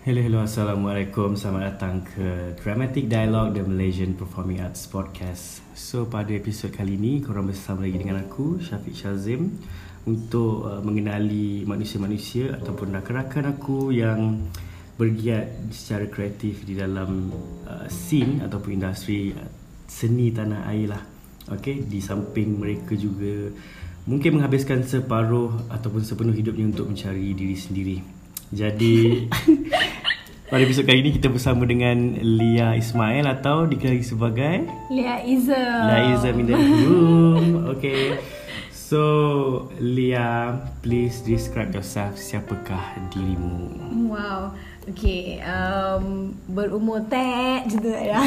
Hello, hello, Assalamualaikum. Selamat datang ke Dramatic Dialogue The Malaysian Performing Arts Podcast. So, pada episod kali ini Korang bersama lagi dengan aku, Syafiq Shazim Untuk uh, mengenali manusia-manusia Ataupun rakan-rakan aku yang Bergiat secara kreatif di dalam uh, scene Ataupun industri uh, seni tanah air lah. Okay, di samping mereka juga Mungkin menghabiskan separuh Ataupun sepenuh hidupnya untuk mencari diri sendiri. Jadi pada episod kali ini kita bersama dengan Lia Ismail atau dikenali sebagai Lia Iza. Lia Iza in the room. Okay. So Lia, please describe yourself. Siapakah dirimu? Wow. Okay. Um, berumur tek je tu ya.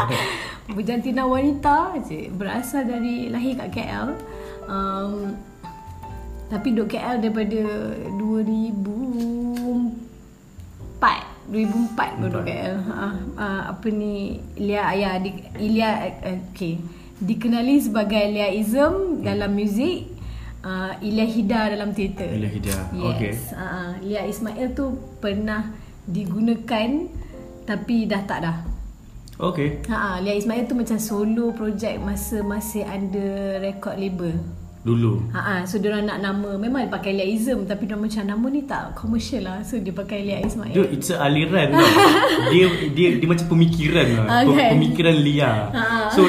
Berjantina wanita je. Berasal dari lahir kat KL. Um, tapi duduk KL daripada 2004 2004 baru KL ha, ha, apa ni Lia ayah di, Ilia okay. dikenali sebagai Lia Ism dalam muzik. Uh, Ilia Hida dalam teater. Ilia Hida yes. okay. uh, Lia Ismail tu pernah digunakan tapi dah tak dah. Okay. Ha, Lia Ismail tu macam solo project masa masih under record label Dulu Ha so dia orang nak nama memang dia pakai Liaism tapi dia macam nama ni tak commercial lah. So dia pakai Lia Ismail. Dude, it's a aliran tau. dia, dia dia macam pemikiran lah. Okay. Pemikiran Lia. Ha. So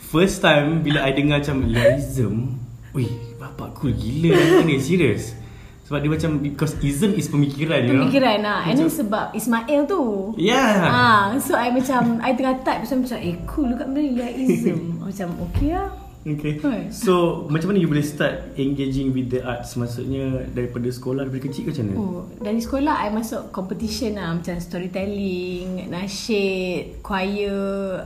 first time bila I dengar macam Liaism, wih, bapak cool gila lah ni, serius. Sebab dia macam because ism is pemikiran, you know. Pemikiran lah. And then sebab Ismail tu. Yeah. Ha, so I macam I tengah type so macam eh cool juga benda Liaism. macam okay lah. Okay. Right. So macam mana you boleh start engaging with the arts? Maksudnya daripada sekolah daripada kecil ke macam mana? Oh, dari sekolah I masuk competition lah macam storytelling, nasyid, choir,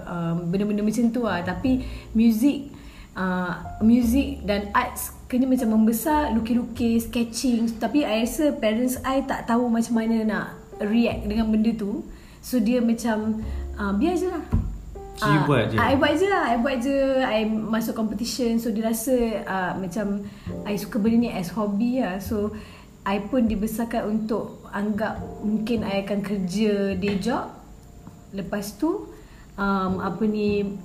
um, benda-benda macam tu lah. Tapi music uh, music dan arts kena macam membesar lukis-lukis, sketching. Tapi I rasa parents I tak tahu macam mana nak react dengan benda tu. So dia macam uh, biar je lah. So, you buat je? I buat je lah. I buat je. I masuk competition. So dia rasa uh, Macam I suka benda ni as hobby lah. So I pun dibesarkan untuk Anggap Mungkin I akan kerja Day job. Lepas tu um, Apa ni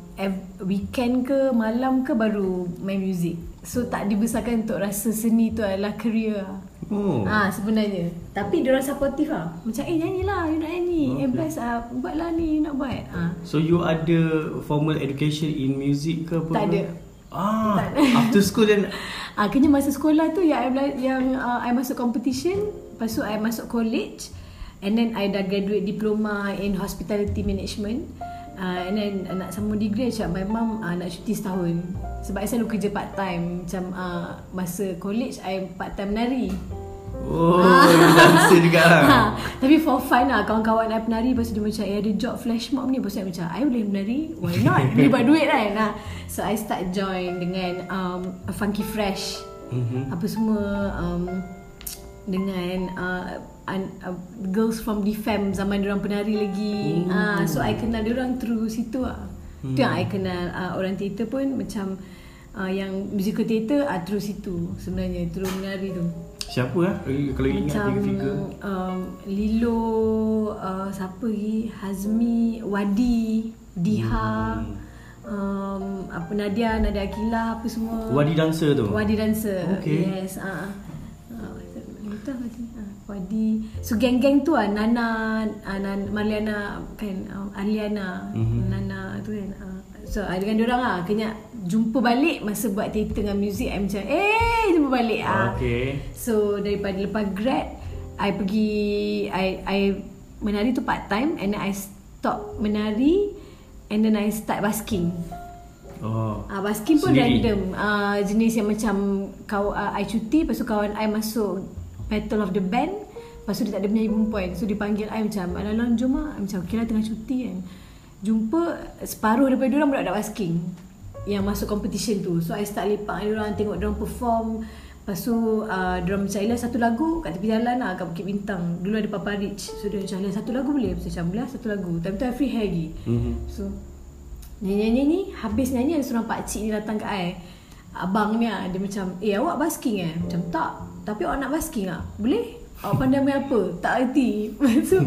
Weekend ke Malam ke Baru main music. So tak dibesarkan untuk rasa seni tu adalah career lah Oh. Ah sebenarnya. Tapi dia orang supportive lah. Macam eh nyanyilah, you nak nyanyi. Okay. Eh best ah buatlah ni, you nak buat. Ah. So you ada formal education in music ke apa? Tak ada. Ah, Tak after school then Ah kena masa sekolah tu yang I bela- yang uh, I masuk competition, lepas tu I masuk college and then I dah graduate diploma in hospitality management. Uh, and then uh, nak sambung degree macam my mum uh, nak cuti setahun sebab I selalu kerja part time macam uh, masa college I part time menari. Oh, you dancer juga. Lah. ha, Tapi for fun lah Kawan-kawan I penari Lepas tu dia macam Eh ada job flash mob ni. Lepas tu I macam I boleh menari? Why not? Boleh buat duit kan? Ha. So I start join Dengan um, Funky Fresh. Mhm. Apa semua um, Dengan uh, un, uh, Girls from DFM Zaman diorang penari lagi. Uh, So I kenal diorang Through situ lah Tu yang I kenal uh, Orang teater pun Macam uh, Yang musical theater uh, Through situ Sebenarnya Through menari tu Siapa lah kalau ingat macam tiga figure? um, Lilo uh, Siapa lagi Hazmi Wadi Diha Hmm. um, Apa Nadia Nadia Akila Apa semua Wadi dancer tu? Wadi dancer Okay. Yes uh, uh, Betul Wadi uh, Wadi So geng-geng tu lah Nana uh, Nan, Marliana Kan um, Arliana Mhm. Nana tu kan uh, So uh, dengan diorang lah Kena jumpa balik Masa buat teater dengan muzik I macam Eh jumpa balik ah. Okay. So daripada lepas grad I pergi I I menari tu part time and then I stop menari and then I start basking. Oh. Ah uh, basking pun Sendiri? random. Ah uh, jenis yang macam kau uh, I cuti lepas tu kawan I masuk Battle of the Band. Lepas tu dia tak ada penyanyi perempuan. So dia panggil I macam Alang jom lah I Macam okay lah tengah cuti kan. Jumpa Separuh daripada diorang Budak-budak basking Yang masuk competition tu. So I start lepak dengan diorang Tengok diorang perform. Lepas tu uh, Diorang macam Ila satu lagu Kat tepi jalan lah Kat Bukit Bintang. Dulu ada Papa Rich. So dia macam satu lagu boleh? Lepas macam Boleh lah satu lagu. Time tu I free hair lagi. Mhm. So Nyanyi-nyanyi Habis nyanyi Ada seorang pakcik ni datang kat I. Abang ni lah Dia macam Eh awak basking eh? Macam tak Tapi awak nak basking tak Boleh Awak pandai main apa? Tak erti tu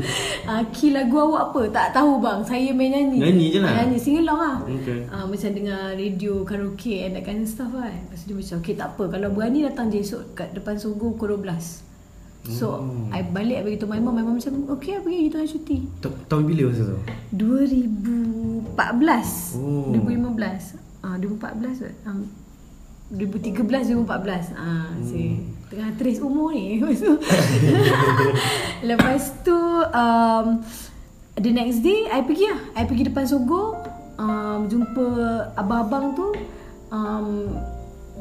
uh, Key lagu awak apa? Tak tahu bang Saya main nyanyi Nyanyi je lah? Ah, Nyanyi sing along lah Okay. uh, Macam dengar radio Karaoke And that kind of stuff kan Lepas tu dia macam Okay tak apa Kalau berani datang je esok Kat depan Sogo Pukul 12 So Hmm. I balik beritahu my mom My mom macam Okay lah pergi Kita orang cuti Ta- Tahun bila masa tu? 2014 Oh. 2015 ah 2014 kot um, 2013 2014 ah hmm. si tengah trace umur ni. Lepas tu lepas tu um, the next day I pergi lah. I pergi depan Sogo um, jumpa abang-abang tu. Um,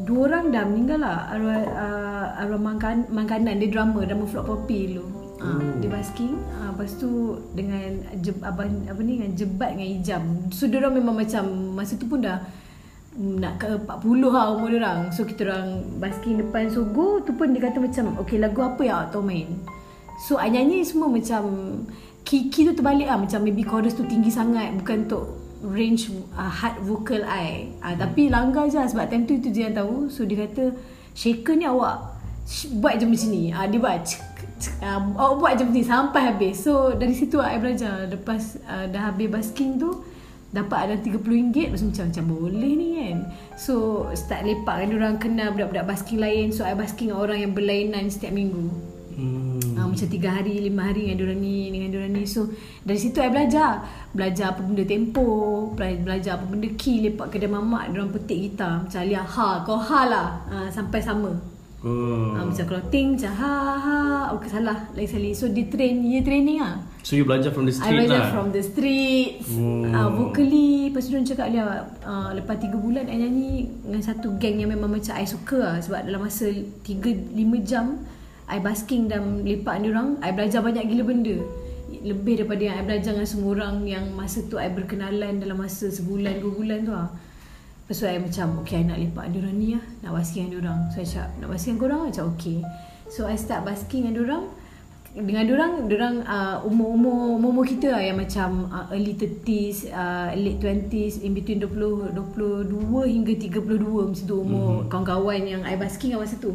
dua orang dah meninggal lah. Arwah, uh, arwah mangkan, mangkanan dia drama drama Flop Poppy dulu. Uh, dia basking. Uh, lepas tu dengan je, abang, apa ni dengan jebat dengan hijab. So dia orang memang macam masa tu pun dah nak ke 40 lah umur dia orang. So kita orang basking depan Sogo tu pun dia kata macam okay lagu apa yang awak tahu main? So I nyanyi semua macam key-key tu terbalik lah. Macam maybe chorus tu tinggi sangat bukan untuk range uh, hard vocal I. Uh, tapi langgar je lah. Sebab time tu itu je yang tahu. So dia kata shaker ni awak sh- buat je macam ni uh, dia buat cek, cek, uh, awak buat je macam ni sampai habis. So dari situ I belajar. Lepas uh, dah habis basking tu dapat ada RM30 Lepas macam, macam boleh ni kan So start lepak dengan orang kenal budak-budak basking lain So I basking dengan orang yang berlainan setiap minggu Hmm. Ah, macam tiga hari, lima hari dengan diorang ni, dengan diorang ni. So, dari situ I belajar. Belajar apa benda tempo, bela- belajar apa benda key, lepak kedai mamak, diorang petik gitar. Macam Alia, ha, kau ha lah. Ah, sampai sama. Oh. Ah, macam kalau ting, macam ha, ha. Okay, salah. Lain sekali. So, dia train, dia training lah. So you belajar from the I street belajar lah. from the streets Oh. uh, Vocally Lepas tu dia cakap dia uh, Lepas 3 bulan I nyanyi Dengan satu gang yang memang macam I suka lah Sebab dalam masa 3-5 jam I basking dan lepak dia orang I belajar banyak gila benda Lebih daripada yang I belajar dengan semua orang Yang masa tu I berkenalan Dalam masa sebulan, dua bulan tu lah Tu I macam Okay I nak lepak dia orang ni lah. Nak basking dengan orang So I cakap Nak basking dengan korang? Macam okay. So I start basking dengan orang dengan diorang diorang uh, umur-umur umur kita lah yang macam uh, early 30s uh, late 20s in between 20 22 hingga 32 macam tu umur mm-hmm. kawan-kawan yang I basking lah masa tu.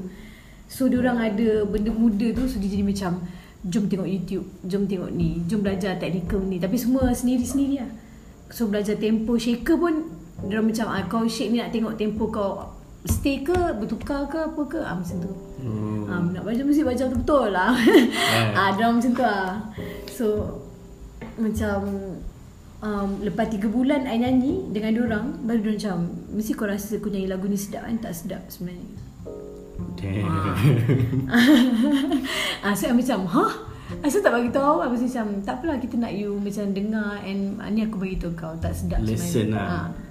So diorang ada benda muda tu so dia jadi macam jom tengok YouTube jom tengok ni jom belajar teknikal ni. Tapi semua sendiri-sendiri lah. So belajar tempo shaker pun diorang macam ah, kau shake ni nak tengok tempo kau stay ke bertukar ke apa ke ah, macam tu Oh. Ah, nak baca mesti baca betul-betul lah. ah, dia macam tu lah. So macam um, lepas 3 bulan I nyanyi dengan dia orang baru dia macam mesti kau rasa aku nyanyi lagu ni sedap kan tak sedap sebenarnya. Damn. ah, so I macam, "Hah? Asal tak bagi tahu awak Mesti macam Tak apalah kita nak you Macam dengar And ah, ni aku bagi tahu kau Tak sedap Lesson sebenarnya lah. Ah.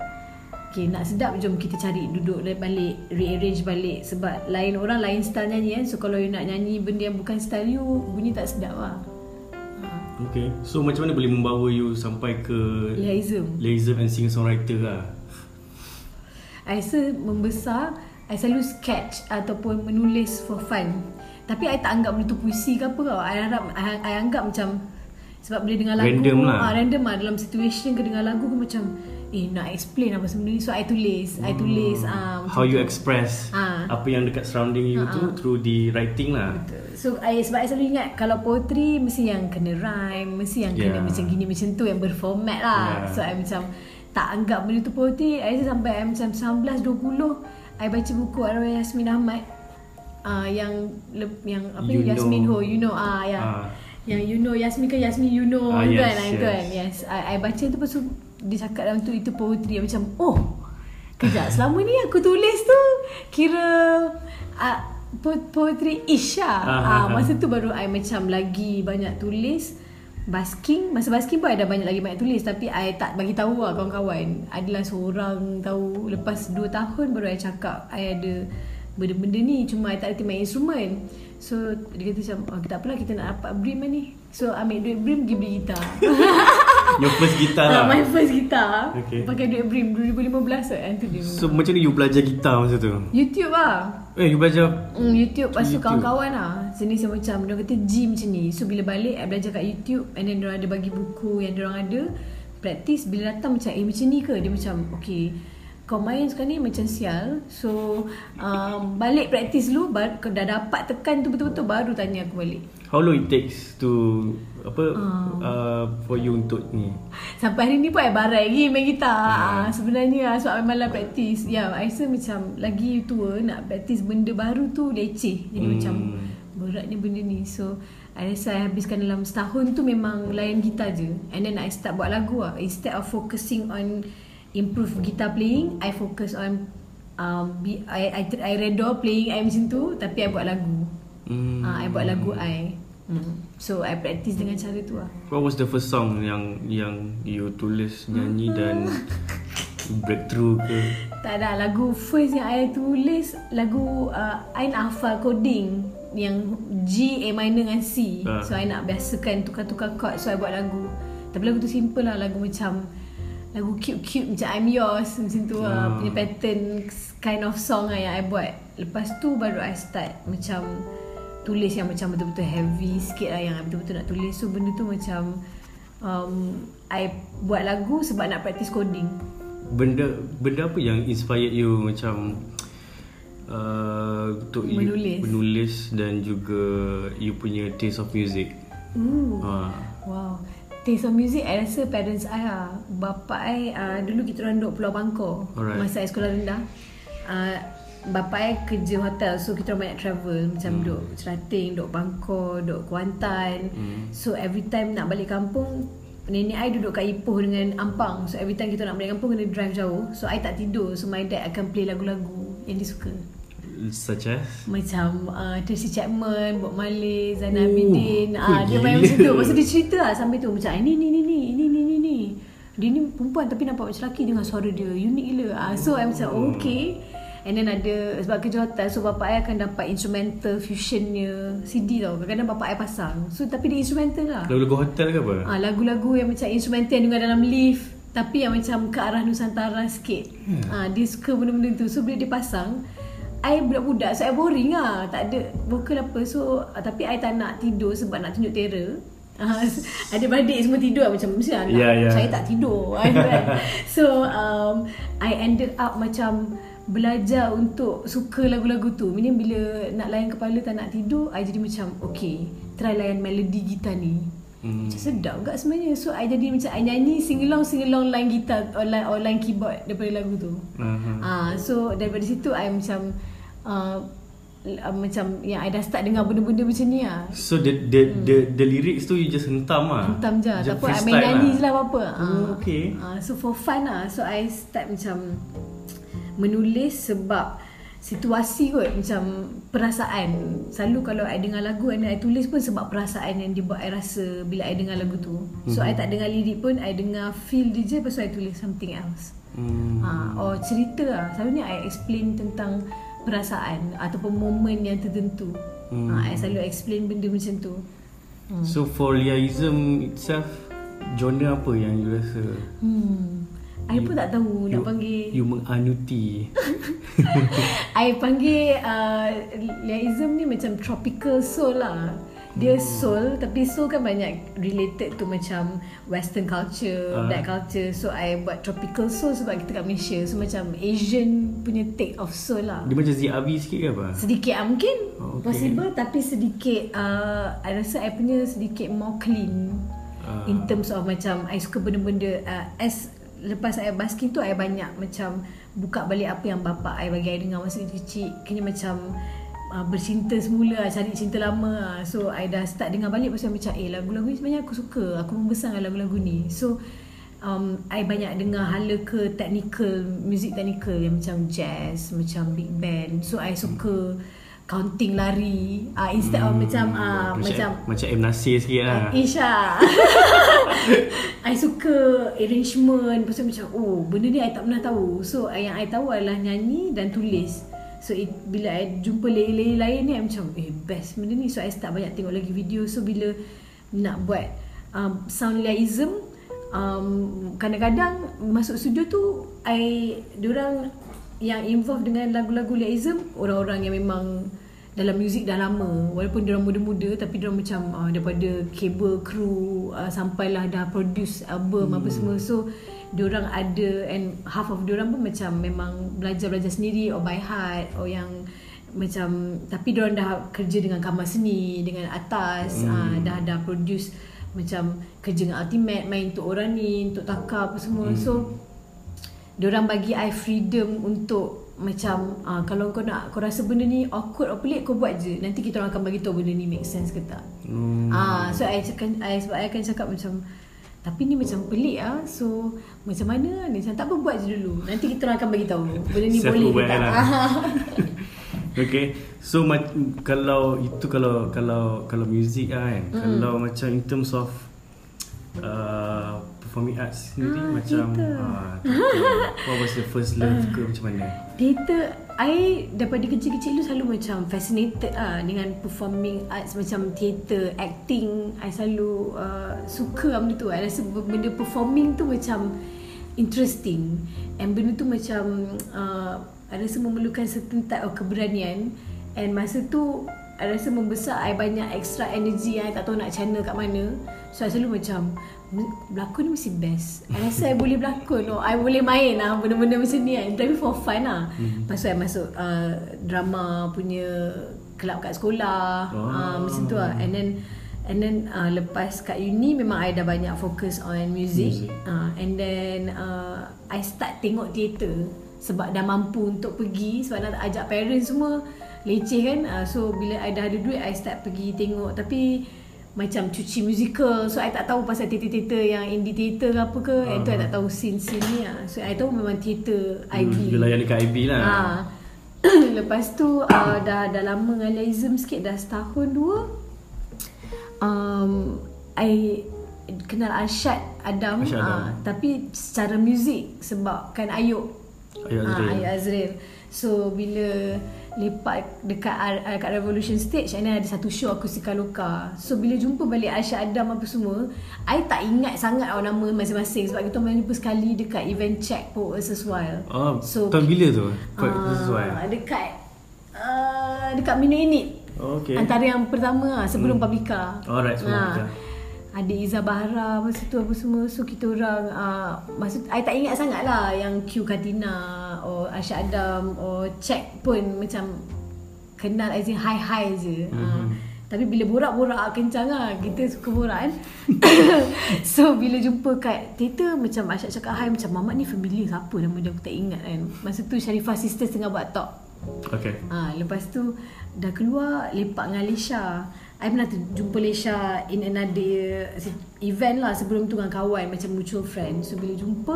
Okay nak sedap jom kita cari Duduk balik Rearrange balik Sebab lain orang Lain style nyanyi kan So kalau you nak nyanyi Benda yang bukan style you Bunyi tak sedap lah Ah. Okay. So macam mana boleh membawa you sampai ke Liaism Laser and singer-songwriter lah? I rasa membesar I selalu sketch Ataupun menulis for fun Tapi I tak anggap benda tu puisi ke apa tau I, harap, I, I anggap macam Sebab bila dengar lagu Random lah. ah, Random lah Dalam situation ke dengar lagu ke macam Eh nak explain apa sebenarnya So I tulis I tulis ah, Hmm. How you tu. express Ah. apa yang dekat surrounding you tu through the writing lah. Betul. So I, sebab I selalu ingat Kalau poetry Mesti yang kena rhyme Mesti yang kena Yeah. macam gini Macam tu yang berformat lah Yeah. So I macam Tak anggap benda tu poetry I rasa sampai I macam 19-20 I baca buku Arwah Yasmin Ahmad uh, Yang yang apa You ni Yasmin know. Ho You know ah yang Ah. yang you know Yasmin kan Yasmin you know Ah, kan yes, ah, itu yes. kan yes I, I baca tu tu dia cakap dalam tu itu poetry macam oh kejap selama ni aku tulis tu kira uh, po- poetry ish lah. Ah, ah, ah, ah. masa tu baru I macam lagi banyak tulis. Basking masa basking pun ada banyak lagi banyak tulis tapi I tak bagi tahu lah kawan-kawan. Adalah seorang tahu lepas 2 tahun baru I cakap I ada benda-benda ni cuma I tak ada main instrumen. So dia kata macam oh, tak apalah kita nak dapat brim lah ni. So ambil duit brim pergi beli gitar Your first guitar lah. Ah, my first guitar. Okay. pakai duit brim 2015 kan tu dia So macam mana you belajar gitar masa tu? YouTube lah. Eh you belajar Mm, YouTube Lepas tu kawan-kawan lah. Jenis yang macam Dia kata gym macam ni. So bila balik I belajar kat YouTube And then dia ada bagi buku Yang dia ada. Practice Bila datang macam Eh macam ni ke? Dia macam Okay kau main sekarang ni macam sial. So um, balik praktis dulu baru, kau dah dapat tekan tu betul-betul baru tanya aku balik. How long it takes to apa uh, for you untuk ni? Sampai hari ni pun I barai lagi main gitar. Uh. Sebenarnya sebab I malas praktis Ya, I rasa macam lagi tua Nak praktis benda baru tu leceh Jadi hmm. macam beratnya benda ni. So, I rasa I habiskan dalam setahun tu memang layan gitar je. And then I start buat lagu lah Instead of focusing on improve guitar playing I focus on um, be, I, I, I redor playing I macam tu Tapi I buat lagu. Hmm. uh, I buat lagu I hmm. So I practice dengan cara tu lah What was the first song yang yang you tulis, nyanyi dan breakthrough ke? Tak ada lagu first yang I tulis Lagu uh, I nak hafal coding Yang G, A minor dengan C uh. So I nak biasakan tukar-tukar chord So I buat lagu Tapi lagu tu simple lah Lagu macam Lagu cute-cute macam I'm yours Macam tu lah uh. Punya pattern kind of song lah yang I buat Lepas tu baru I start macam Tulis yang macam betul-betul heavy sikit lah Yang I betul-betul nak tulis So benda tu macam um, I buat lagu sebab nak practice coding Benda benda apa yang inspired you macam uh, Untuk Menulis. you menulis dan juga you punya taste of music Ooh. uh. Wow Taste of music I rasa parents I lah Bapa I uh, Dulu kita orang duduk Pulau Bangkok Alright. Masa I sekolah rendah uh, Bapa I kerja hotel So kita banyak travel. Macam hmm. duduk Cerating Duduk Bangkok Duduk Kuantan. Hmm. So every time nak balik kampung Nenek I duduk kat Ipoh dengan Ampang. So every time kita nak balik kampung Kena drive jauh. So I tak tidur. So my dad akan play lagu-lagu Yang dia suka. Such as? Macam uh, Tracy Chapman, Bob Marley, Zainal Oh, Abidin. uh, Dia main macam tu. Masa dia cerita lah sampai tu Macam ni ni ni ni Ni ni ni ni. Dia ni perempuan tapi nampak macam lelaki Dengan suara dia. Unik gila. Uh, So I macam oh, okay And then ada Sebab kerja hotel So bapak I akan dapat instrumental fusionnya CD tau Kadang-kadang bapak I pasang So tapi dia instrumental lah lagu-lagu hotel ke apa? Ah, lagu-lagu yang macam instrumental yang dengar dalam lift tapi yang macam ke arah Nusantara sikit. Hmm. Ah, dia suka benda-benda tu. So bila dia pasang, I budak-budak so I boring lah. Tak ada vokal apa. So ah, tapi I tak nak tidur sebab nak tunjuk terror. Ah, adik-beradik semua tidur lah macam mesti anak. Ya, ya. Saya tak tidur. Kan. so um, I ended up macam belajar untuk suka lagu-lagu tu. Meaning bila nak layan kepala tak nak tidur, I jadi macam okay, try layan melodi gitar ni. Hmm. Macam sedap juga sebenarnya So I jadi macam I nyanyi sing along sing along line gitar or line, or line keyboard daripada lagu tu. Uh-huh. Ah so daripada situ I macam uh, uh, macam yang I dah start dengar benda-benda macam ni lah. So the the the the lyrics tu you just hentam ah. Hentam je. Tak apa I main nyanyi je lah apa-apa. Oh, okay. Ah, so for fun lah. So I start macam menulis sebab situasi kot macam perasaan. Selalu kalau I dengar lagu and I tulis pun sebab perasaan yang dia buat I rasa bila I dengar lagu tu. So I tak dengar lirik pun I dengar feel dia je lepas tu I tulis something else. Hmm. ha, or cerita lah. Selalunya I explain tentang perasaan ataupun momen yang tertentu. Hmm. ha, I selalu explain benda macam tu. So for liaism itself genre apa yang you rasa? Hmm. I pun tak tahu nak you, panggil you menganuti? I panggil uh, Liaism ni macam tropical soul lah Dia Hmm. soul Tapi soul kan banyak related to macam Western culture, Ah. black culture So I buat tropical soul sebab kita kat Malaysia So macam Asian punya take of soul lah Dia macam ZRB sikit ke apa? Sedikit lah mungkin Oh, okay. Possible tapi sedikit uh, I rasa I punya sedikit more clean Ah. In terms of macam I suka benda-benda uh, As Lepas I basking tu I banyak macam Buka balik apa yang bapak I bagi I dengar masa kecil. Kena macam uh, Bercinta semula Cari cinta lama lah. So I dah start dengar balik Pasal macam Eh lagu-lagu ni sebenarnya aku suka Aku membesar dengan lagu-lagu ni. So um, I banyak dengar hala ke technical Music technical Yang macam jazz Macam big band. So I suka Counting lari. Uh, Instead of macam uh, Macam macam M Nasir sikit lah. Isha I suka arrangement. Tu macam Oh benda ni I tak pernah tahu. So yang I tahu adalah nyanyi dan tulis. So it, bila I jumpa layer-layer lain ni I macam Eh best benda ni. So I start banyak tengok lagi video. So bila nak buat um, Sound liaism um, Kadang-kadang masuk studio tu I Diorang yang involved dengan lagu-lagu liaism Orang-orang yang memang dalam muzik dah lama walaupun dia orang muda-muda tapi dia orang macam uh, daripada cable crew uh, sampailah dah produce album hmm. apa semua so diorang ada and half of diorang pun macam memang belajar-belajar sendiri or by heart or yang macam tapi diorang dah kerja dengan kamar seni dengan atas hmm. uh, dah dah produce macam kerja dengan ultimate main untuk orang ni untuk takar apa semua hmm. so diorang bagi I freedom untuk macam uh, kalau kau nak kau rasa benda ni awkward atau pelik kau buat je nanti kita orang akan bagi tahu benda ni make sense ke tak hmm. uh, so I cakap I, sebab I akan cakap macam tapi ni macam pelik ah. So macam mana ni? Macam tak apa buat je dulu. Nanti kita orang akan bagi tahu. Benda ni boleh ke tak. Lah. okay. So kalau itu kalau kalau kalau music ah kan. Mm. Kalau macam in terms of uh, performing arts sendiri ah, macam uh, what was the first love ke macam mana? Theater I daripada kecil-kecil tu selalu macam fascinated ah dengan performing arts macam theater, acting. I selalu uh, suka benda tu. I rasa benda performing tu macam interesting. And benda tu macam uh, I rasa memerlukan certain type of keberanian. And masa tu I rasa membesar I banyak extra energy I tak tahu nak channel kat mana. So I selalu macam Berlakon ni mesti best. I rasa I boleh berlakon. Oh, I boleh main lah Benda-benda macam ni kan. Tapi for fun lah. Hmm. Lepas tu I masuk uh, Drama punya Kelab kat sekolah. Oh. uh, Macam tu lah. And then And then uh, lepas kat uni Memang I dah banyak fokus on music, music. Uh, And then uh, I start tengok teater Sebab dah mampu untuk pergi. Sebab nak ajak parents semua Leceh kan. Uh, So bila I dah ada duit I start pergi tengok. Tapi macam cuci musical so I tak tahu pasal teater-teater yang indie theater ke apa ke uh-huh. itu I tak tahu scene-scene ni lah. so I tahu memang teater IB hmm, dia layan dekat IB lah ha. lepas tu uh, dah, dah lama dengan Laism sikit dah setahun dua um, I kenal Arshad Adam, Arshad Adam. Uh, tapi secara muzik sebab kan Ayub Ayub Azril, uh, Ayub Azril. So bila lepak dekat dekat Revolution Stage and ada satu show aku si Kaloka. So bila jumpa balik Aisyah Adam apa semua, I tak ingat sangat oh, nama masing-masing sebab kita main jumpa sekali dekat event check po versus Wild. Oh, so tahun bila tu? Uh. Dekat uh, dekat Mina Init. Oh, okay. Antara yang pertama lah, sebelum hmm. Publika. Alright, sebelum uh, Publika ada Iza Bahara masa tu apa semua. So kita orang uh, maksud I tak ingat sangat lah yang Q Katina or Asha Adam or Check pun macam kenal as in high high je. Mm-hmm. uh, tapi bila borak-borak kencang lah kita suka borak kan? So bila jumpa kat teater macam Asha cakap hai macam Mamat ni familiar siapa nama dia? Aku tak ingat kan? Masa tu Sharifah Sisters tengah buat talk. Okay. uh, lepas tu dah keluar lepak dengan Alicia I pernah jumpa Lesha in another event lah sebelum tu dengan kawan macam mutual friend. So bila jumpa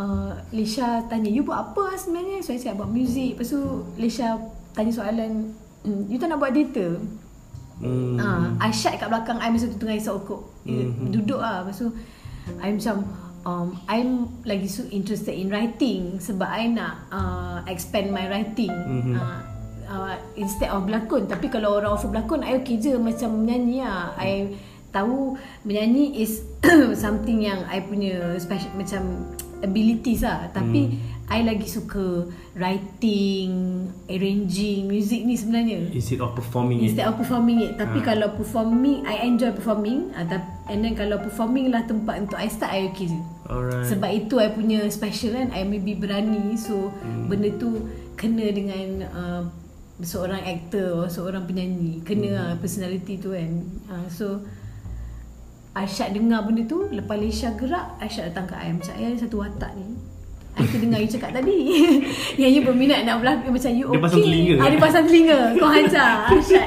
uh, Lesha tanya you buat apa lah sebenarnya? So I cakap buat music. Lepas tu Lesha tanya soalan hmm, you tak nak buat data? Hmm. Uh, I shut kat belakang I masa tu tengah isap okok. Hmm. Duduk lah. Lepas tu I macam um, I'm lagi so interested in writing sebab I nak uh, expand my writing. Hmm. Uh, uh, instead of berlakon. Tapi kalau orang offer berlakon I okay je macam menyanyi lah. I tahu menyanyi is something yang I punya special macam abilities lah. Tapi hmm. I lagi suka writing arranging music ni sebenarnya. Instead of performing instead it. Instead of performing it. Tapi uh. kalau performing I enjoy performing. Uh, and then kalau performing lah tempat untuk I start I okay je. Alright. sebab itu I punya special kan I maybe berani. So hmm. benda tu kena dengan uh, seorang aktor seorang penyanyi kena hmm. lah personality tu kan. Uh, so Aisyah dengar benda tu lepas Lesha gerak Aisyah datang ke I macam ada satu watak ni. I dengar you cakap tadi. Yang you berminat nak berlakon Macam you okay? Dia pasang telinga ah, Dia pasang telinga. Kau hancar Aisyah.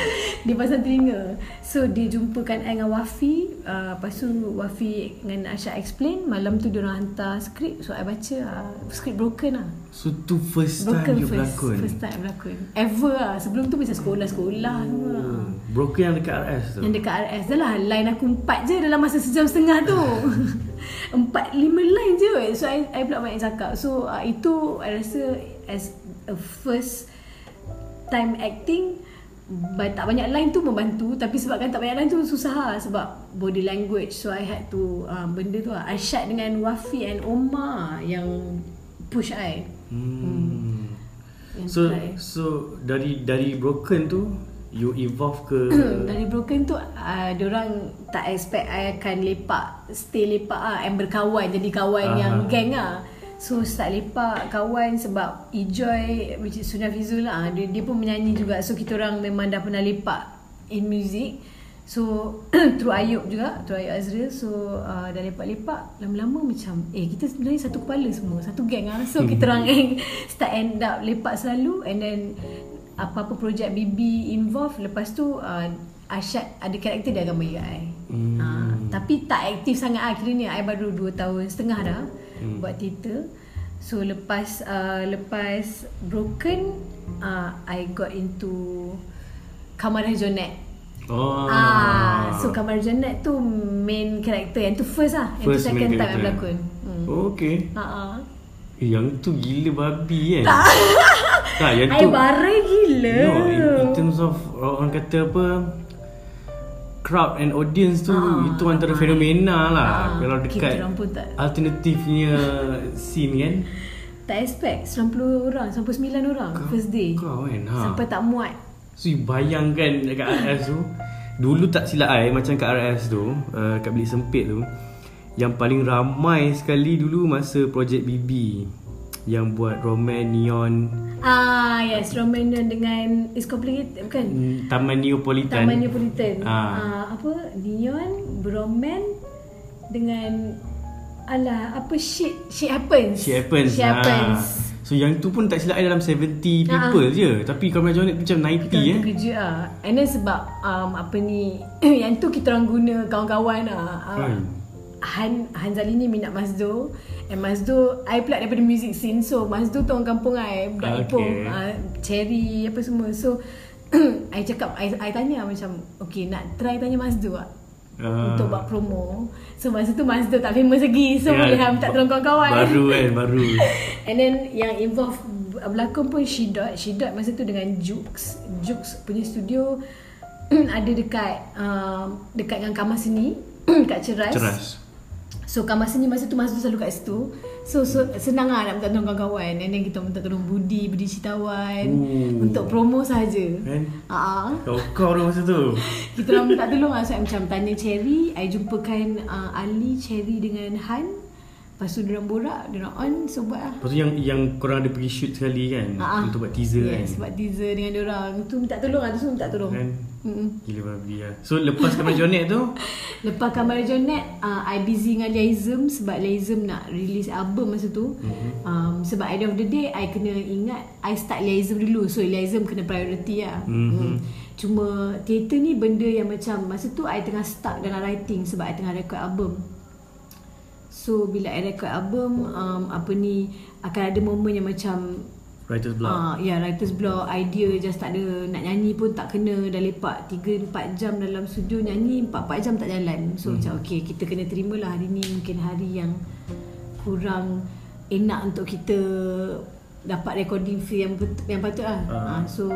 Dia pasang telinga So dia jumpakan I dengan Wafi. Uh, Lepas tu Wafi dengan Asha explain. Malam tu dia orang hantar skrip So I baca uh, Skrip broken lah. So tu first broken time you first, berlakon? First time berlakon. Ever lah. Sebelum tu macam sekolah-sekolah oh. semua Broken yang dekat RS tu? Yang dekat RS Dah lah line aku empat je Dalam masa sejam setengah tu. Empat lima line je So I, I pula banyak cakap. So uh, itu I rasa As a first Time acting tak banyak line tu membantu Tapi sebab kan tak banyak line tu susah lah Sebab body language So I had to uh, Benda tu lah I shot dengan Wafi and Omar Yang push I hmm. hmm. So try. so dari dari broken tu You evolve ke Dari Broken tu uh, Diorang tak expect I akan lepak Stay lepak lah And berkawan Jadi kawan Aha. yang gang lah So start lepak kawan sebab Ijoy which is Sunnah Fizul lah dia, dia pun menyanyi juga. So kita orang memang dah pernah lepak in music. So through Ayub juga Through Ayub Azril. So uh, dah lepak-lepak Lama-lama macam Eh kita sebenarnya satu kepala semua Satu gang lah. So kita orang start end up lepak selalu And then Apa-apa projek BB involve Lepas tu uh, Asyad ada karakter dia akan bagi I Hmm. uh, Tapi tak aktif sangat lah Kiranya. I baru 2 tahun setengah dah hmm. Buat teater So lepas uh, Lepas Broken uh, I got into Kamar Jonet Oh Ah, so Kamar Janet tu main karakter yang tu first lah. Yang First tu second time character. Berlakon. Hmm. Oh, okay Ha ah. Eh, yang tu gila babi kan Tak yang I tu barai gila. No in, in terms of Orang kata apa Crowd and audience tu Ah, Itu antara fenomena lah. Ah, Kalau dekat Alternatifnya Scene kan. Tak expect. 90 orang, 99 orang first day. Kau kan ha. Sampai tak muat. So you bayangkan dekat RS tu Dulu tak silap I Macam kat RS tu uh, Kat bilik sempit tu Yang paling ramai sekali dulu Masa projek BB Yang buat Roman Neon Ah, yes, Roman dengan is complicated bukan? mm, Taman Neopolitan Taman Neopolitan. Ah. Ah, apa? Neon, Broman dengan Alah, apa shit shit happens. Shit happens Shit happens. Ha. So yang tu pun tak silap I dalam 70 people je Tapi Kamal Jonet tu macam 90 Kita eh orang kerja lah And then sebab um, Apa ni Yang tu kita orang guna Kawan-kawan lah uh. Han Hanzali ni minat Mazdo. And Mazdo I pula daripada music scene. So Mazdo tu orang kampung I Budak Okay. Ipoh uh, Cherry Apa semua. So I cakap I, I tanya macam Okay nak try tanya Mazdo tak? Ah. Untuk buat promo. So masa tu Mazdo tak famous lagi. So Ya, boleh lah minta tolong kawan-kawan. Baru kan Baru. And then yang involve berlakon pun Shidot Shidot masa tu dengan Jukes Jukes punya studio ada dekat um, dekat dengan kamar seni kat Ceras. Ceras So kamar seni masa tu masa tu selalu kat situ. So, so senang lah nak minta tolong kawan-kawan. And then kita minta tolong Budi, Budi Citawan. Ooh. Untuk promo saja. Kan? Kau kau tu masa tu. Kita orang minta tolong lah. So, Macam tanya Cherry. I jumpakan uh, Ali, Cherry dengan Han. Lepas tu diorang borak Diorang on. So buat lah. Lepas tu yang yang korang ada pergi shoot sekali kan? Ah, ah. Untuk buat teaser yes, kan? buat teaser dengan diorang. Tu minta tolong lah. Tu semua minta tolong. Kan Gila babi lah So lepas Kamal Jonet tu? Lepas Kamar Jonet uh, I busy dengan Liaism Sebab Liaism nak release album masa tu. Mm-hmm. um, Sebab end of the day I kena ingat I start Liaism dulu. So Liaism kena priority lah Mhm. mm. Cuma Theater ni benda yang macam Masa tu I tengah stuck dalam writing Sebab I tengah record album. So bila I record album um, Apa ni Akan ada momen yang macam Writer's Block Ah, ya writer's block idea just tak ada nak nyanyi pun tak kena dah lepak 3 4 jam dalam studio nyanyi 4 4 jam tak jalan. So hmm. macam okey kita kena terimalah hari ni mungkin hari yang kurang enak untuk kita dapat recording fee yang yang patut lah. Ah. Ah, so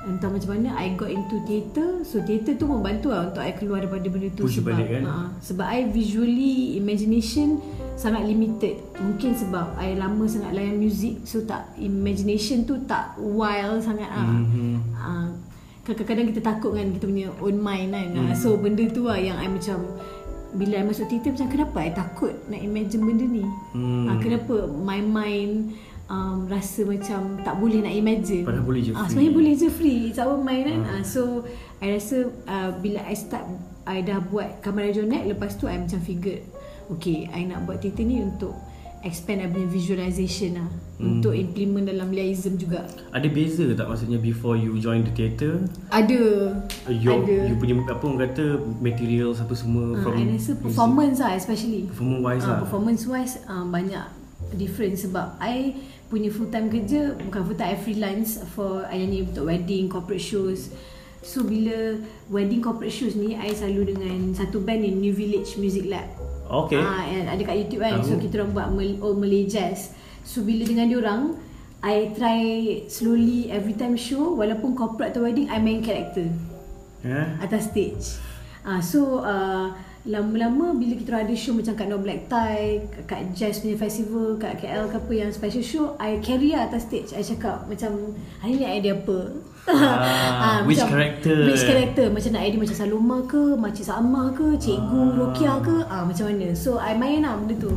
entah macam mana I got into theater so theater tu membantu lah untuk I keluar daripada benda tu Push sebab balik kan? ah, sebab I visually imagination sangat limited mungkin sebab I lama sangat layan music so tak imagination tu tak wild sangat lah Mhm. Ah, kadang-kadang kita takut kan kita punya own mind kan Hmm. mm. so benda tu lah yang I macam bila I masuk theater macam kenapa I takut nak imagine benda ni ah, kenapa my mind um, rasa macam tak boleh nak imagine. Padahal boleh je free. ah, sebenarnya boleh je free. It's our mind kan? Ah. so I rasa uh, bila I start I dah buat Kamar Jonet lepas tu I macam figure okay I nak buat theater ni untuk expand I punya visualization lah. Hmm. untuk implement dalam liaism juga. Ada beza tak maksudnya Before you join the theatre ada. Your, ada. You punya apa orang kata Materials apa semua Ah, From I rasa performance lah especially. Performance wise Ah, lah. Performance wise uh, banyak different sebab I punya full time kerja bukan full time I freelance for I nyanyi untuk wedding, corporate shows. So bila wedding corporate shows ni I selalu dengan satu band ni New Village Music Lab. Okay Ah, yang ada kat YouTube kan. Tahu. So kita orang buat Mal- oh, Malay Jazz. So bila dengan dia orang I try slowly every time show walaupun corporate atau wedding I main character yeah. atas stage. Ah so uh, lama-lama bila kita ada show macam kat No Black Tie, kat Jazz punya festival, kat KL ke apa yang special show, I carry lah atas stage. I cakap macam hari ni idea apa? Ah, which character? Which character? Macam nak idea macam Saloma ke, Makcik Sama ke, Cikgu Ah. Rokia ke, ah macam mana? So I main lah benda tu.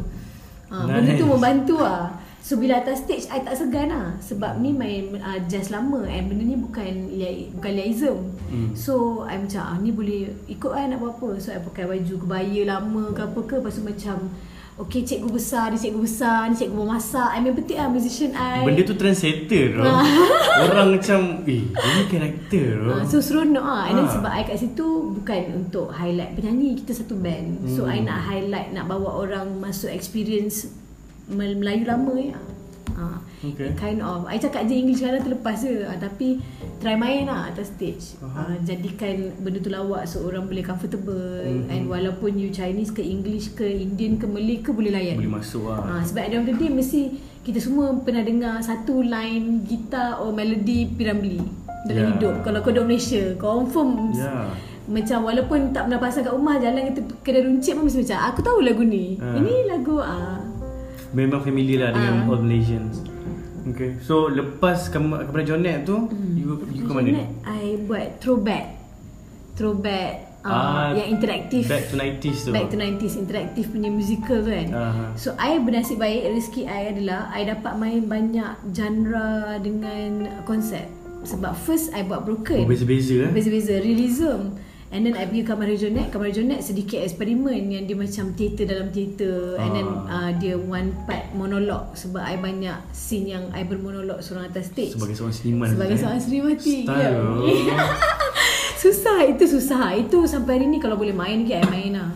Ah, Nice. Benda tu membantu lah. So bila atas stage I tak segan lah Sebab ni main uh, jazz lama And benda ni bukan bukan liaism Hmm. So I macam ah, ni boleh ikut lah nak buat apa So I pakai baju kebaya lama ke apa ke Lepas tu macam Okay cikgu besar Dia cikgu besar Ni cikgu memasak I main betik lah musician I Benda tu trendsetter tau. Orang macam, eh, ini karakter tau. Uh, so seronok ah. And then Ah. sebab I kat situ bukan untuk highlight penyanyi, kita satu band. So Hmm. I nak highlight nak bawa orang masuk experience Melayu lama ya. Ah. Okay. Kind of I cakap je English kadang terlepas je ah, Tapi Try main lah atas stage Faham. ah, Jadikan benda tu lawak So orang boleh comfortable Mhm. And walaupun you Chinese ke English ke Indian ke Malay ke Boleh layan Boleh masuk lah. Ah, sebab at day mesti kita semua pernah dengar satu line gitar or melody Piramli dalam Ya. hidup. Kalau kau duduk Malaysia, confirm Ya. macam walaupun tak pernah pasang kat rumah jalan kita kedai runcit pun mesti macam aku tahu lagu ni. Ah. Ini lagu ah. Memang familiar lah dengan Ah. all Malaysians. Okay. So lepas kamu kepada Jonet tu, you you ke mana? I buat throwback. Throwback Ah, uh, yang interaktif. Back to 90s tu. Back to 90s interaktif punya musical tu kan. Aha. So I bernasib baik rezeki I adalah I dapat main banyak genre dengan konsep. Sebab first I buat broken. Oh, beza-beza eh? Beza-beza realism. And then I pergi Kamar Rejonet Kamar Rejonet sedikit eksperimen Yang dia macam teater dalam teater And then Ah. uh, dia one part monolog Sebab I banyak scene yang I bermonolog seorang atas stage Sebagai seorang seniman. Sebagai eh? seorang Sri Mati Style. ya. Susah itu susah Itu sampai hari ni kalau boleh main lagi I main lah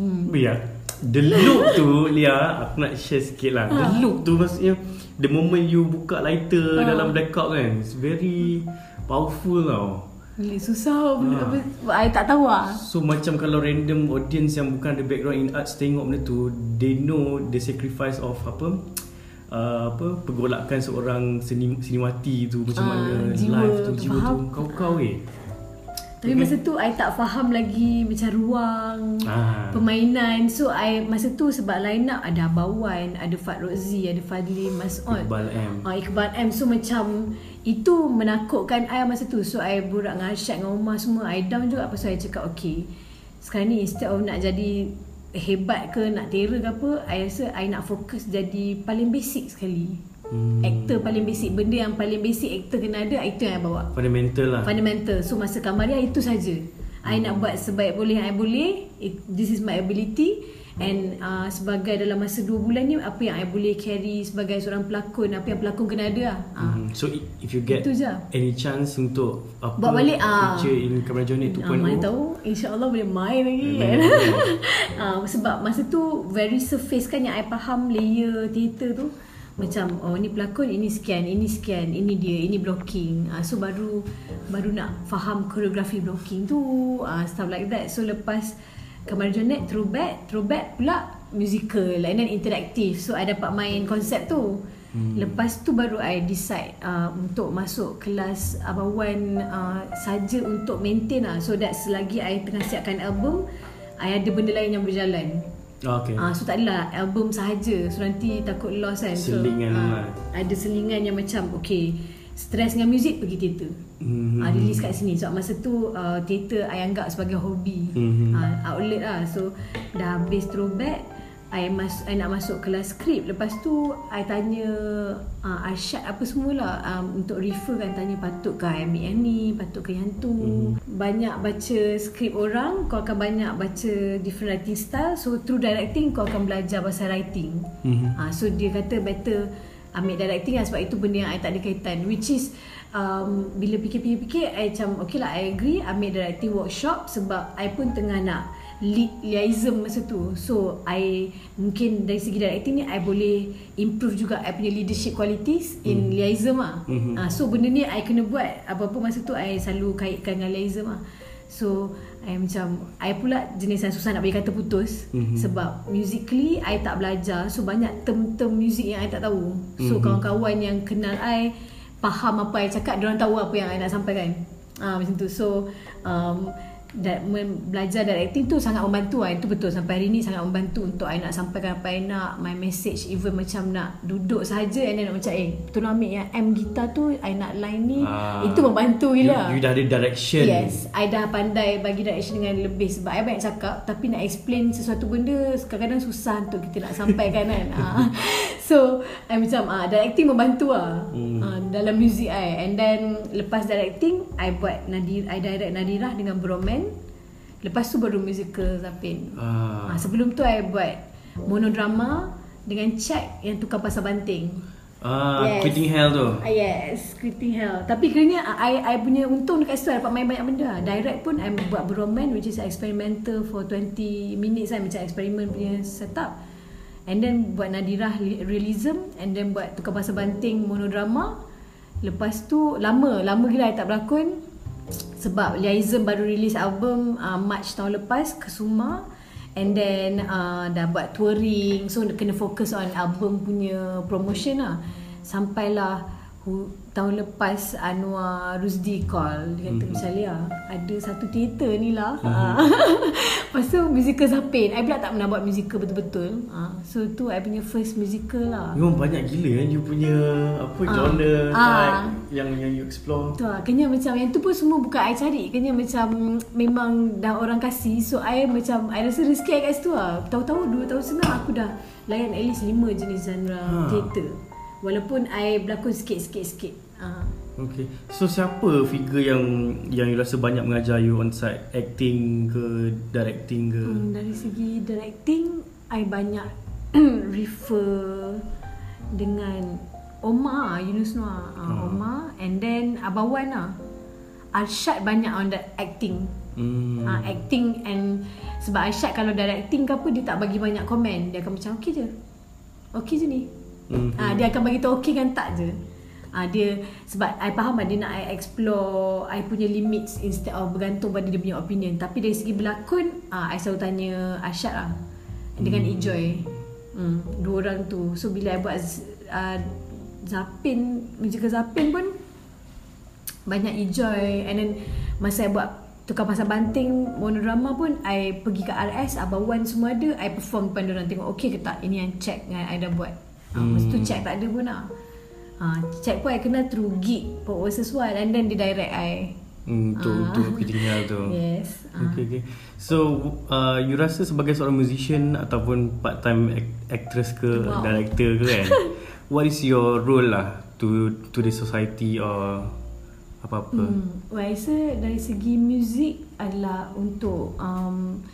hmm. Ya. The look tu Lia Aku nak share sikit lah The look tu maksudnya The moment you buka lighter Ha. Dalam blackout kan It's very Powerful tau Susah benda Ah. apa I tak tahu lah So macam kalau random audience Yang bukan ada background in arts Tengok benda tu They know the sacrifice of Apa uh, apa pergolakan seorang seni seniwati tu macam Ah, mana jiwa live tu tu, jiwa faham? tu kau-kau eh. Tapi masa tu I tak faham lagi Macam ruang ah. Permainan. So I Masa tu sebab line up Ada Abawan Ada Fat Rozi Ada Fadli Mas'ud Iqbal M. Ah, Iqbal M. So macam Itu menakutkan I masa tu. So I burak dengan Arsyad Dengan Umar semua. I down juga tu I cakap okay Sekarang ni instead of nak jadi Hebat ke Nak terror ke apa I rasa I nak fokus jadi Paling basic sekali. Hmm. Actor paling basic. Benda yang paling basic Actor kena ada Itu yang I bawa. Fundamental lah. Fundamental. So masa Kamaria itu saja. I nak buat sebaik boleh yang I boleh. It, This is my ability And uh, sebagai dalam masa 2 bulan ni Apa yang I boleh carry sebagai seorang pelakon? Apa yang pelakon kena ada lah. Uh, Hmm. So if you get je. any chance untuk apa Buat balik, ah. feature in Kamera Johnny 2.0 uh, Mana tahu. InsyaAllah boleh main lagi kan? uh, Sebab masa tu Very surface kan Yang I faham layer theater tu. Macam oh ni pelakon ini sekian ini sekian ini dia ini blocking. Uh, so baru baru nak faham koreografi blocking tu uh, stuff like that. So lepas Kamar Jonet throwback throwback pula musical and then interactive so I dapat main konsep tu hmm. lepas tu baru I decide uh, untuk masuk kelas abawan uh, saja untuk maintain lah so that selagi I tengah siapkan album I ada benda lain yang berjalan Ah, okay Ah, so tak adalah album sahaja. So nanti takut lost kan. So, Selingan ah, lah. ada selingan yang macam okay, stres dengan muzik pergi teater. Mhm. Ah, release kat sini. Sebab masa tu uh, teater I anggap sebagai hobi. Mhm. Ah, outlet lah. So dah habis throwback, I, mas, I nak masuk kelas skrip. Lepas tu I tanya uh, Arsyad apa semualah um, untuk refer kan tanya patut ke I ambil yang ni, patut ke yang tu. Mhm. Banyak baca skrip orang, kau akan banyak baca different writing style. So through directing kau akan belajar pasal writing. Mhm. Ha, so dia kata better ambil directing lah. Sebab itu benda yang I tak ada kaitan. Which is um, bila fikir-fikir I macam okay lah I agree ambil directing workshop sebab I pun tengah nak lead liaism masa tu. So I mungkin dari segi directing ni I boleh improve juga I punya leadership qualities in liaism lah. Mhm. ha, so benda ni I kena buat. Apa-apa masa tu I selalu kaitkan dengan liaism lah. So I macam I pula jenis yang susah nak bagi kata putus. Mhm. Sebab musically I tak belajar. So banyak term-term music yang I tak tahu. So Mhm. kawan-kawan yang kenal I Faham apa I cakap Diorang tahu apa yang I nak sampaikan. Ah Macam tu. So um, da, men- belajar directing tu sangat membantu lah. Itu betul sampai hari ni sangat membantu untuk I nak sampaikan apa I nak my message even macam nak duduk saja and then nak macam eh tolong ambil yang M gitar tu I nak line ni Ah. itu membantu You, gila. you dah ada direction. Yes, I dah pandai bagi direction dengan lebih sebab I banyak cakap tapi nak explain sesuatu benda kadang-kadang susah untuk kita nak sampaikan kan. Ah. So, I macam ah directing membantu lah Hmm. ah, dalam music I. And then lepas directing, I buat Nadir I direct Nadirah dengan Broman. Lepas tu baru musical Zapin. Ah. Ah, sebelum tu I buat monodrama dengan Chat yang tukar pasal banting. Ah, Yes. Quitting Hell tu. Ah, yes, Scripting Hell. Tapi kiranya ah, I I punya untung dekat situ I dapat main banyak benda. Direct pun I buat beroman which is experimental for 20 minutes lah macam eksperimen punya setup. And then buat Nadirah li- realism and then buat tukar bahasa banting monodrama. Lepas tu lama, lama gila I tak berlakon. Sebab Liaism baru release album uh, March tahun lepas ke Suma and then uh, dah buat touring. So kena fokus on album punya promotion lah. Sampailah hu, tahun lepas Anwar Rusdi call dia kata mm-hmm. Misalia ada satu teater ni lah mm-hmm. lepas tu musical Zapin I pula tak pernah buat musical betul-betul uh, so tu I punya first musical lah Memang banyak gila kan you punya apa Ah. genre Ah. type yang yang you explore. Tu lah, kena macam yang tu pun semua bukan I cari. Kena macam memang dah orang kasih. So I macam I rasa rezeki I kat situ lah. Tahu-tahu dua tahun setengah aku dah layan at least lima jenis genre Ha. teater. Walaupun I berlakon sikit-sikit-sikit. Ha. Okay. So siapa figure yang yang you rasa banyak mengajar you on side acting ke directing ke? Hmm, dari segi directing, I banyak refer dengan Omar Yunus Noah. Uh, Hmm. Omar and then Abang Wan lah. Arshad banyak on the acting. Hmm. uh, acting and sebab Aisyad kalau directing ke apa dia tak bagi banyak komen dia akan macam okey je okey je ni Hmm. uh, dia akan bagi tahu okey kan tak je. Uh, dia sebab I faham lah dia nak I explore I punya limits instead of bergantung pada dia punya opinion. Tapi dari segi berlakon uh, I selalu tanya Aisyad lah dengan Hmm. Ejoy hmm, dua orang tu. So bila I buat uh, Zapin musical Zapin pun banyak enjoy. And then masa I buat tukar pasal banting monodrama pun I pergi ke RS Abang Wan semua ada I perform depan orang tengok okey ke tak? Ini yang check yang I dah buat ha, masa tu check tak ada pun lah ha, check pun I kenal through gig Pop versus Wild and then dia direct I Hmm, tu Ah. tu yes ha. Okay, okay. So, uh, you rasa sebagai seorang musician ataupun part-time act- actress ke, Wow. director ke kan? what is your role lah to to the society or apa-apa? Hmm, well, I rasa dari segi muzik adalah untuk um,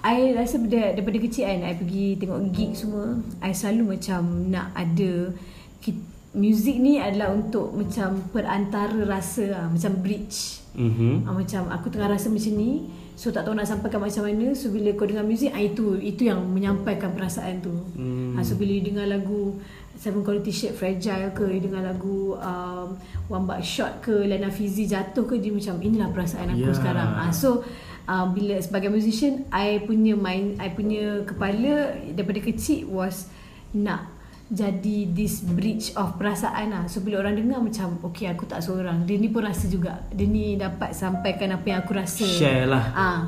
I rasa daripada, daripada kecil kan I pergi tengok gig semua I selalu macam nak ada Muzik ni adalah untuk macam perantara rasa lah Macam bridge Mhm. Ah, macam aku tengah rasa macam ni So tak tahu nak sampaikan macam mana So bila kau dengar muzik ah, Itu itu yang menyampaikan perasaan tu Hmm. ah, So bila you dengar lagu Seven Quality Shape Fragile ke You dengar lagu um, One Buck Shot ke Lena Fizi jatuh ke Dia macam inilah perasaan aku Ya. sekarang ah, So uh, bila sebagai musician I punya mind I punya kepala Daripada kecil was Nak jadi this bridge of perasaan lah. So bila orang dengar macam Okay aku tak seorang Dia ni pun rasa juga. Dia ni dapat sampaikan apa yang aku rasa. Share lah. Ah,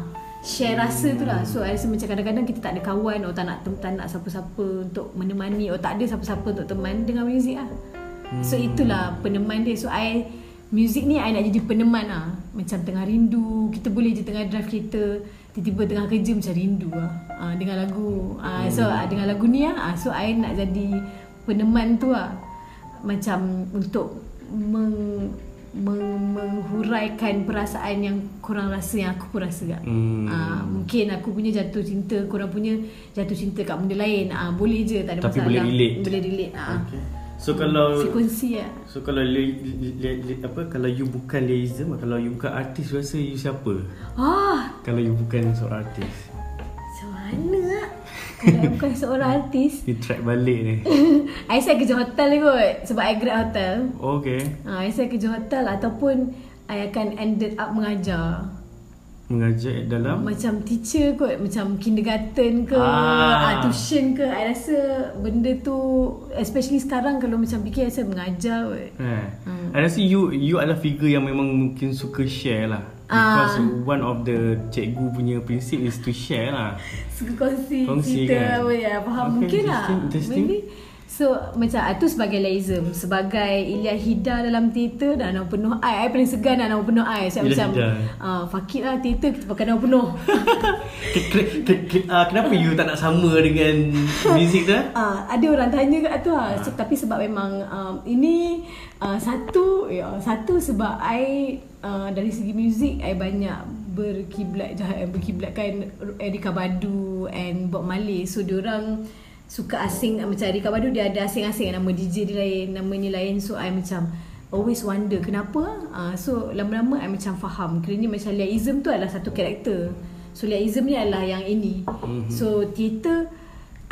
Share rasa tu lah. So I rasa macam kadang-kadang kita tak ada kawan Atau tak nak, tak nak siapa-siapa untuk menemani Atau tak ada siapa-siapa untuk teman dengan muzik lah. So itulah peneman dia. So I Muzik ni I nak jadi peneman lah. Macam tengah rindu. Kita boleh je tengah drive kereta. Tiba-tiba tengah kerja macam rindu lah. Ah, Dengan lagu. Ah, So ah, dengan lagu ni lah. Ah, So I nak jadi peneman tu lah. Macam untuk meng, meng, Menghuraikan perasaan yang korang rasa Yang aku pun rasa tak Hmm. ah, Mungkin aku punya jatuh cinta Korang punya jatuh cinta kat benda lain. Ah, Boleh je tak ada Tapi masalah. boleh relate. Boleh relate ah. Okay. So kalau Frekuensi lah So kalau li, li, li, li, apa kalau you bukan liaison, kalau you bukan artis, rasa you siapa? Ah, Kalau you bukan seorang artis. Macam mana lah Kalau bukan seorang artis You track balik ni. I I kerja hotel kot Sebab I grad hotel Okay. ha, I I kerja hotel Ataupun I akan ended up mengajar Mengajar dalam macam teacher kot macam kindergarten ke Ah. ah. tuition ke I rasa benda tu especially sekarang kalau macam fikir saya mengajar kot Eh. Hmm. I rasa you you adalah figure yang memang mungkin suka share lah. Because Ah. one of the cikgu punya prinsip is to share lah. suka kongsi, Kongsi cerita kan? apa ya faham Okay, mungkin lah interesting, interesting. maybe so macam itu sebagai laism sebagai Ilya Hida dalam teater dan nama penuh I I paling segan dan nama penuh I saya macam Hida. ah fuck it lah teater kita pakai nama penuh ah, kenapa you tak nak sama dengan music tu? Ah, ada orang tanya kat tu lah. So, tapi sebab memang um, ini uh, satu ya, satu sebab I uh, dari segi muzik I banyak berkiblat berkiblatkan Erika Badu and Bob Marley. So diorang suka asing macam Erika Badu dia ada asing-asing nama DJ dia lain, namanya lain. So I macam always wonder kenapa. Uh, so lama-lama I macam faham. Kerana macam Liaism tu adalah satu karakter. So Liaism ni adalah yang ini. So teater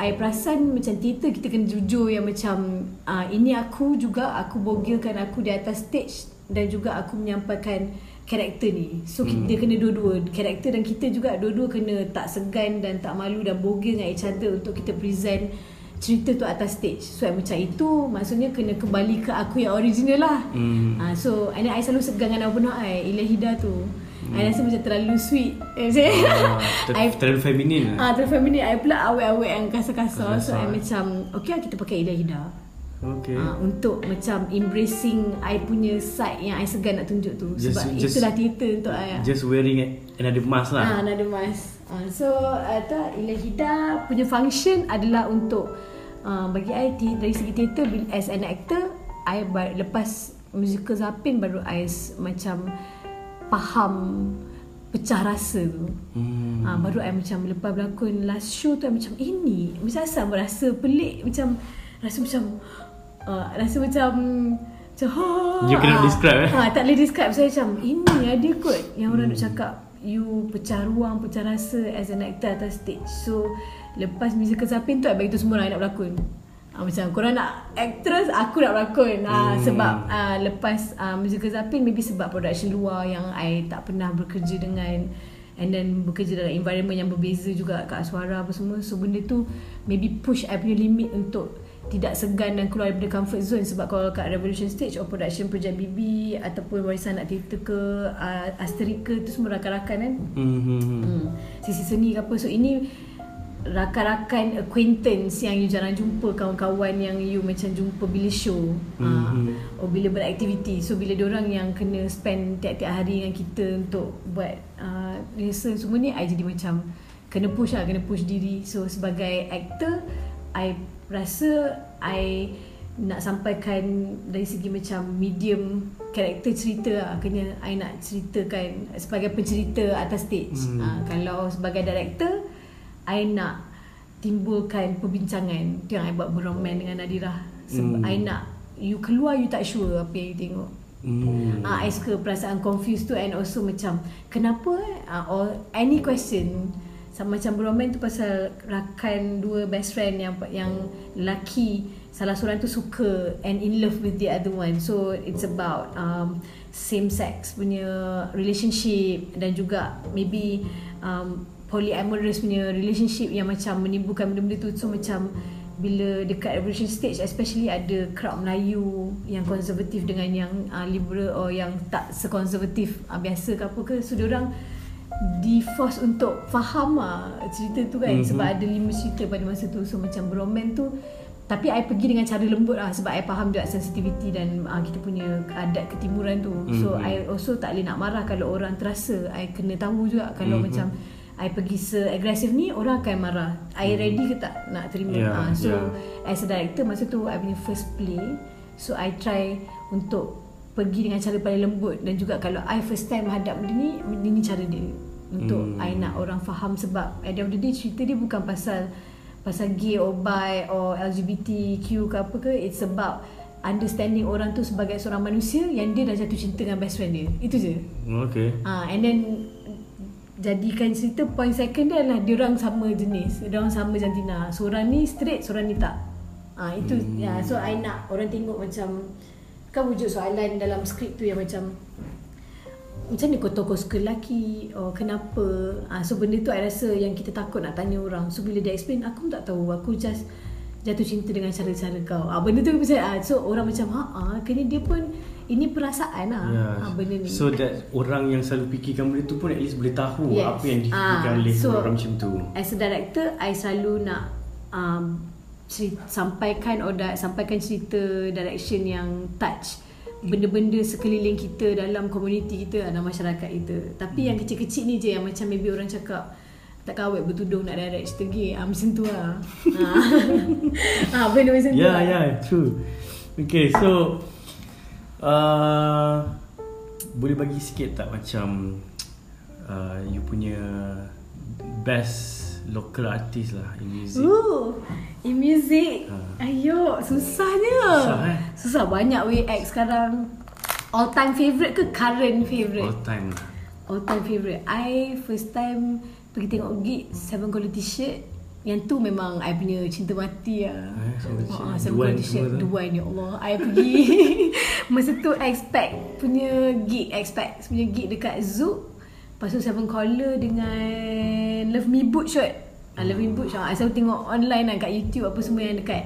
I perasan macam teater kita kena jujur yang macam uh, ini aku juga aku bogilkan aku di atas stage dan juga aku menyampaikan karakter ni. So Hmm. kita kena dua-dua karakter dan kita juga dua-dua kena tak segan dan tak malu dan bogil dengan each other untuk kita present cerita tu atas stage. So macam itu maksudnya kena kembali ke aku yang original lah. Hmm. Uh, so and then I selalu segan dengan penuh I Ilya Hida tu. I rasa macam terlalu sweet. Eh, macam Ah, ter- I terlalu feminin lah. Ah, terus family I pula awet-awet yang kasar-kasar. So. I macam okay lah kita pakai Ida Hida. Okay. Ah, untuk macam embracing I punya side yang I segan nak tunjuk tu. Just- Sebab just- itulah theater untuk I. lah. Just wearing another mask lah. Ah, another mask. Ah, so uh, tu Ila Hida punya function adalah untuk uh, bagi I ti- dari segi teater bil- as an actor I ba- lepas musical Zapin baru I macam faham pecah rasa tu. Hmm. Ah, baru I macam lepas berlakon last show tu I macam ini macam asal rasa pelik macam rasa macam uh, rasa macam macam ha You cannot ah, describe, eh? ah, tak boleh describe. Saya macam ini ada kot. Yang orang hmm. cakap you pecah ruang pecah rasa as an actor atas stage. So lepas musical Zapin tu I bagi tu semua orang nak berlakon. Ah, macam korang nak actress aku nak berlakon. Ah, Hmm. sebab ah, lepas ah, musical Zapin maybe sebab production luar yang I tak pernah bekerja dengan and then bekerja dalam environment yang berbeza juga kat suara apa semua. So benda tu maybe push I punya limit untuk tidak segan dan keluar daripada comfort zone sebab kalau kat Revolution Stage or production project BB ataupun Warisan Anak Teater ke uh, Asterik ke tu semua rakan-rakan kan? Hmm. hmm, sisi seni ke apa. So ini rakan-rakan acquaintance yang you jarang jumpa kawan-kawan yang you macam jumpa bila show. Mhm. uh, or bila beraktiviti. So bila orang yang kena spend tiap-tiap hari dengan kita untuk buat uh, rehearsal semua ni I jadi macam kena push lah kena push diri. So sebagai actor I rasa I nak sampaikan dari segi macam medium karakter cerita lah kena I nak ceritakan sebagai pencerita atas stage Hmm. uh, kalau sebagai director I nak timbulkan perbincangan tu yang I buat beroman dengan Nadira sebab Hmm. I nak you keluar you tak sure apa yang you tengok Hmm. Ah, I suka perasaan confused tu and also macam kenapa? Ah, or any question sama macam beroman tu pasal rakan dua best friend yang yang lelaki. Salah seorang tu suka and in love with the other one. So it's about um, same sex punya relationship dan juga maybe um, polyamorous punya relationship yang macam menimbulkan benda-benda tu. So macam bila dekat revolution stage especially ada crowd Melayu yang konservatif dengan yang uh, liberal or yang tak sekonservatif uh, biasa ke apa ke. So orang di force untuk faham lah cerita tu kan Mhm. mm-hmm. sebab ada lima cerita pada masa tu so macam beroman tu tapi I pergi dengan cara lembut lah sebab I faham juga sensitivity dan uh, kita punya adat ketimuran tu so Mhm. I also tak boleh nak marah kalau orang terasa I kena tahu juga kalau Mhm. macam I pergi se-agresif ni orang akan marah I ready ke tak nak terima Yeah, Ah, so yeah. as a director masa tu I punya first play so I try untuk pergi dengan cara paling lembut dan juga kalau I first time hadap benda ni ini cara dia untuk Hmm. I nak orang faham sebab at the end of the day cerita dia bukan pasal pasal gay or bi or LGBTQ ke apa ke it's about understanding orang tu sebagai seorang manusia yang dia dah jatuh cinta dengan best friend dia itu je Okay. Ah, and then jadikan cerita point second dia adalah dia orang sama jenis. Dia orang sama jantina. Seorang ni straight, seorang ni tak. Ah itu hmm. ya so I nak orang tengok macam kan wujud soalan dalam skrip tu yang macam macam mana kau tahu kau suka lelaki oh, kenapa? Ah, so benda tu I rasa yang kita takut nak tanya orang. So bila dia explain aku pun tak tahu. Aku just jatuh cinta dengan cara-cara kau. Ah, benda tu macam ah, so orang macam ha ah, kena dia pun ini perasaan lah. Yeah. ah, benda ni. So that orang yang selalu fikirkan benda tu pun at least boleh tahu Yes. apa yang difikirkan Ah, oleh so- orang macam tu. as a director I selalu nak um, cerita, sampaikan or da, sampaikan cerita direction yang touch benda-benda sekeliling kita dalam komuniti kita dalam masyarakat kita tapi yang kecil-kecil ni je yang macam maybe orang cakap tak kawet bertuduh nak direct cerita gay ah, macam tu lah ah, benda macam tu Yeah, lah. yeah, true. Okay, so uh, boleh bagi sikit tak macam uh, you punya best local artist lah in music. Ooh, in music. Ha. Ayo, susahnya. Susah, eh? Susah banyak way act sekarang. All time favourite ke current favourite? All time lah. All time favourite. I first time pergi tengok gig Seven Quality Shirt. Yang tu memang I punya cinta mati lah. Eh, Ah, Shirt. Seven Duan tu. Duan ya Allah. I pergi masa tu expect punya gig. Expect punya gig dekat Zouk. Lepas tu Seven Collar dengan Love Me Boot Shot. Ah, Love Me Boot Shot. I selalu tengok online lah kat YouTube apa semua yang dekat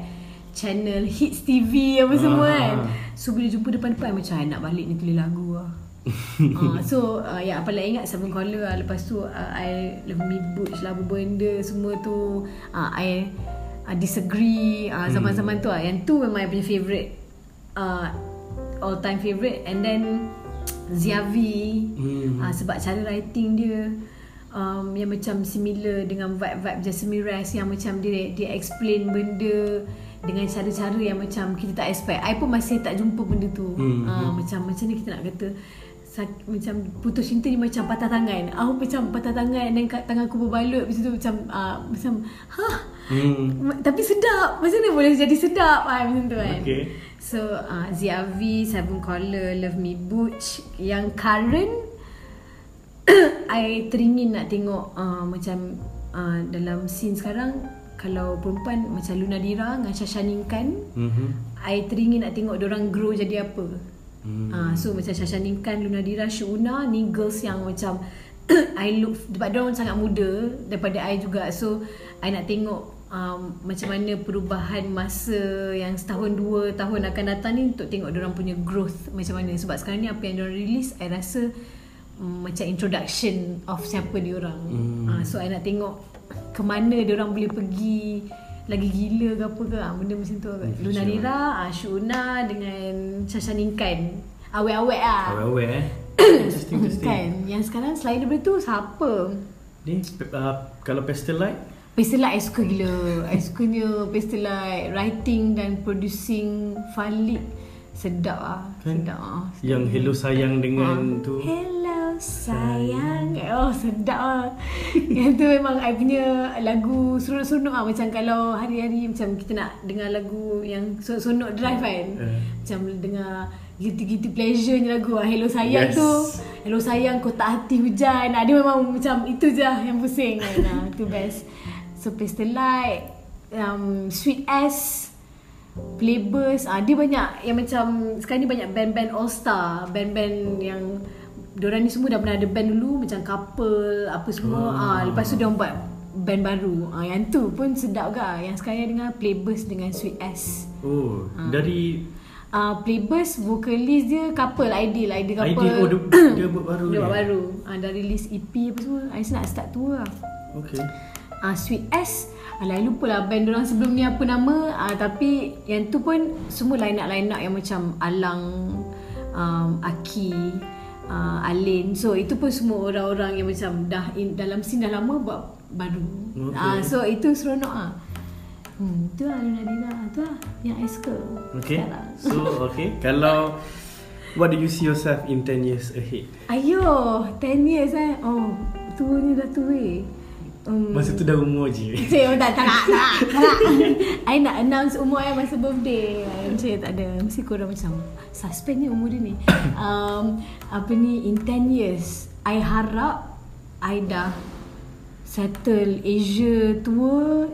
channel Hits TV apa semua Ah. kan. So bila jumpa depan-depan macam nak balik ni tulis lagu lah. uh, so uh, ya apa lagi ingat Seven Collar lah lepas tu uh, I Love Me Butch lah apa benda semua tu uh, I uh, disagree uh, zaman-zaman tu lah yang tu memang I punya favourite uh, all time favourite and then Ziavi Hmm. uh, sebab cara writing dia um, yang macam similar dengan vibe-vibe Jasmine Rice yang macam dia dia explain benda dengan cara-cara yang macam kita tak expect. I pun masih tak jumpa benda tu. Hmm. Uh, macam macam ni kita nak kata sak- macam putus cinta ni macam patah tangan. Aku macam patah tangan dan kat tangan aku berbalut macam tu macam uh, macam ha Hmm. Tapi sedap. Macam mana boleh jadi sedap ah macam tu kan. Okay. So uh, ZRV, Seven Collar, Love Me Butch yang current I teringin nak tengok uh, macam uh, dalam scene sekarang kalau perempuan macam Luna Dira dengan Shashanin Khan Mhm. I teringin nak tengok orang grow jadi apa. Hmm. Ah, so macam Shasha Ninkan, Luna Dira, Syuna ni girls yang macam I look sebab dia orang sangat muda daripada I juga. So I nak tengok um, macam mana perubahan masa yang setahun dua tahun akan datang ni untuk tengok dia orang punya growth macam mana. Sebab sekarang ni apa yang dia orang release I rasa um, macam introduction of siapa dia orang. Hmm. Ah, so I nak tengok ke mana dia orang boleh pergi lagi gila ke apa ke ah, benda macam tu agak. Luna future. Dira, ah, Syuna dengan Shasha Ninkan. Awet-awet lah. Aware-aware eh. interesting, interesting. Kan Yang sekarang selain daripada tu Siapa Ni uh, kalau Pastel Light Pastel Light I suka gila I sukanya Pastel Light Writing dan producing Falik Sedap ah Kan? Sedap ah yang Hello Sayang dengan Ah. tu. Hello sayang Oh sedap lah Yang tu memang I punya lagu Seronok-seronok lah Macam kalau hari-hari Macam kita nak dengar lagu Yang seronok drive kan Eh. Macam dengar Guilty-guilty pleasure ni lagu ah. Hello sayang Yes. tu Hello sayang kotak hati hujan ah, Dia memang macam Itu je lah yang pusing kan ah, Itu best So Pastel Light um, Sweet S Playbus ah dia banyak yang macam sekarang ni banyak band-band all star, band-band yang diorang ni semua dah pernah ada band dulu macam couple apa semua ah lepas tu dia buat band baru. Ah yang tu pun sedap juga. Yang sekarang ni dengar Playbus dengan Sweet S. Oh, dari Ah Playbus vokalis dia couple ideal, ideal couple. Ideal oh dia, dia buat baru dia buat baru. Ah dah release EP apa semua. Rasa nak start tour lah. Okay. Ah Sweet S Alah lupa lah band orang sebelum ni apa nama ah, Tapi yang tu pun semua line up line up yang macam Alang, um, Aki, uh, Alin So itu pun semua orang-orang yang macam dah in, dalam scene dah lama buat baru Okay. ah, So itu seronok ah. Hmm, tu lah Luna Dina Tu lah yang I suka Okay. sekarang. So, okay. Kalau what do you see yourself in 10 years ahead? Ayo 10 years eh Oh tuanya dah tua eh um, Masa tu dah umur je. Cik, oh, tak, tak nak, tak nak, tak nak. I nak announce umur I masa birthday. Cik, tak ada. Mesti korang macam, suspend ni umur dia ni. Um, apa ni, in 10 years, I harap I dah settle Asia tour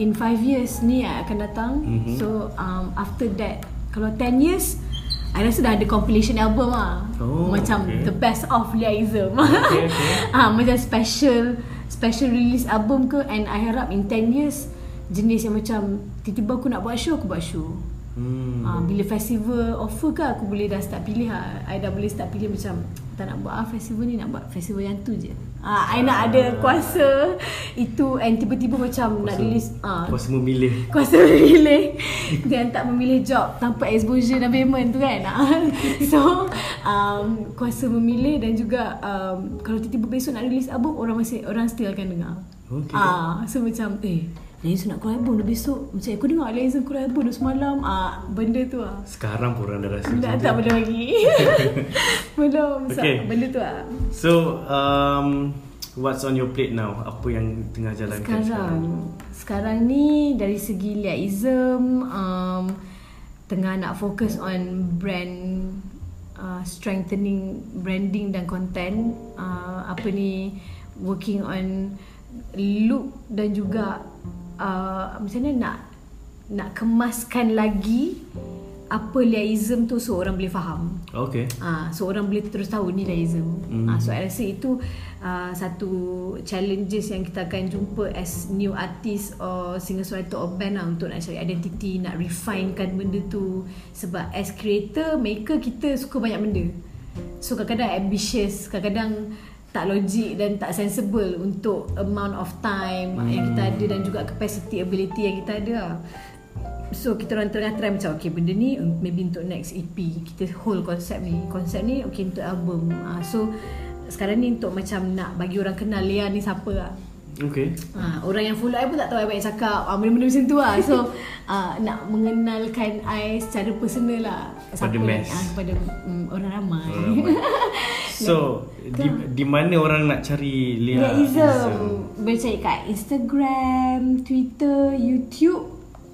in 5 years ni I akan datang. Mhm. So, um, after that, kalau 10 years, I rasa dah ada compilation album lah Oh, Macam okay. the best of Liaism Okay, okay. ah, Macam special Special release album ke And I harap in 10 years Jenis yang macam Tiba-tiba aku nak buat show Aku buat show Hmm. Ah, bila festival offer ke aku boleh dah start pilih lah. I dah boleh start pilih macam tak nak buat ah festival ni nak buat festival yang tu je. Ah, I nak ada kuasa. Itu and tiba-tiba macam nak release ah. Kuasa memilih. kuasa memilih. Dan tak memilih job tanpa exposure dan payment tu kan? Ah, so um, kuasa memilih dan juga um, kalau tiba-tiba besok nak release album orang masih orang still akan dengar. Okay. ah so macam eh Liaison nak keluar album besok. Macam aku dengar Liaison keluar album semalam. Ah, Benda tu lah Sekarang pun orang dah rasa tak, tak belum lagi. Belum Okay. okay. Benda tu lah So, um, what's on your plate now? Apa yang tengah jalankan Sekarang. Sekarang? Ni Dari segi liaism um, Tengah nak fokus on brand uh, Strengthening branding dan content. Uh, Apa ni Working on Look dan juga uh, Macam mana nak Nak kemaskan lagi Apa liaism tu So orang boleh faham Okay. Ah, so orang boleh terus tahu ni liaism. Mm. Ah, so I rasa itu uh, satu challenges yang kita akan jumpa as new artist or singer songwriter or band lah untuk nak cari identity, nak refinekan benda tu. Sebab as creator, maker kita suka banyak benda. So kadang-kadang ambitious, kadang-kadang tak logik dan tak sensible untuk amount of time hmm. yang kita ada dan juga capacity ability yang kita ada lah. So kita orang tengah try macam Okay benda ni um, Maybe untuk next EP Kita hold konsep ni Konsep ni okay untuk album uh, So Sekarang ni untuk macam Nak bagi orang kenal Lea ni siapa lah Okay. Ha, orang yang follow I pun tak tahu I banyak cakap ah, Benda-benda macam tu lah So uh, Nak mengenalkan I Secara personal lah Kepada mass. ah, Kepada um, orang ramai Orang ramai. So, di, di mana orang nak cari Lia? Liaism Boleh cari kat Instagram Twitter YouTube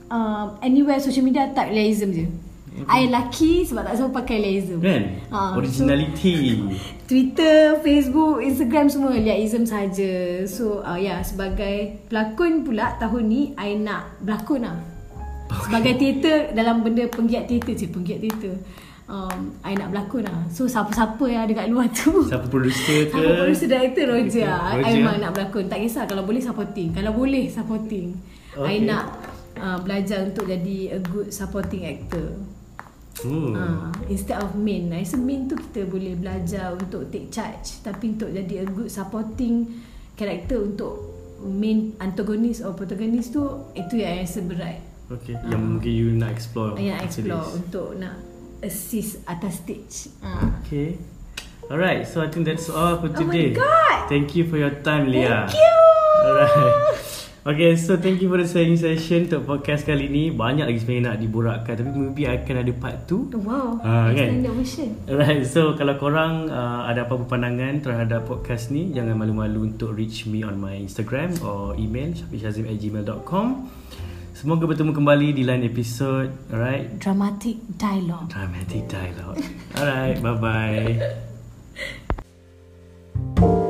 um, Anywhere social media Type Liaism je I lelaki sebab tak semua pakai Liaism Kan? Ah, Originality. Twitter, Facebook, Instagram semua Liaism saja. So uh, ya yeah, sebagai pelakon pula tahun ni I nak berlakon lah. Sebagai teater dalam benda penggiat teater je, penggiat teater. Um, I nak berlakon lah. So siapa-siapa yang ada kat luar tu. Siapa producer ke? Siapa producer director Roger. I Roger. memang nak berlakon. Tak kisah kalau boleh supporting. Kalau boleh supporting. Okay. I nak uh, belajar untuk jadi a good supporting actor. Hmm. Uh, instead of main I rasa main tu kita boleh belajar Untuk take charge Tapi untuk jadi a good supporting Character untuk Main antagonis or protagonist tu Itu yang I rasa berat Okay. Yang mungkin you nak explore. Yang explore this. Untuk nak Assist atas stage uh. Okay. Alright, so I think that's all for Oh my today. God! Thank you for your time, Lia. Thank you Alright. Okay, so thank you for the sharing session untuk podcast kali ni. Banyak lagi sebenarnya nak diborakkan tapi maybe akan ada part 2. Wow Ah, kan? Version Alright, so kalau korang uh, ada apa-apa pandangan terhadap podcast ni, jangan malu-malu untuk reach me on my Instagram or email syafiqshazim@gmail.com. Semoga bertemu kembali di lain episod. Alright. Dramatic dialogue. Dramatic dialogue. Alright, bye-bye.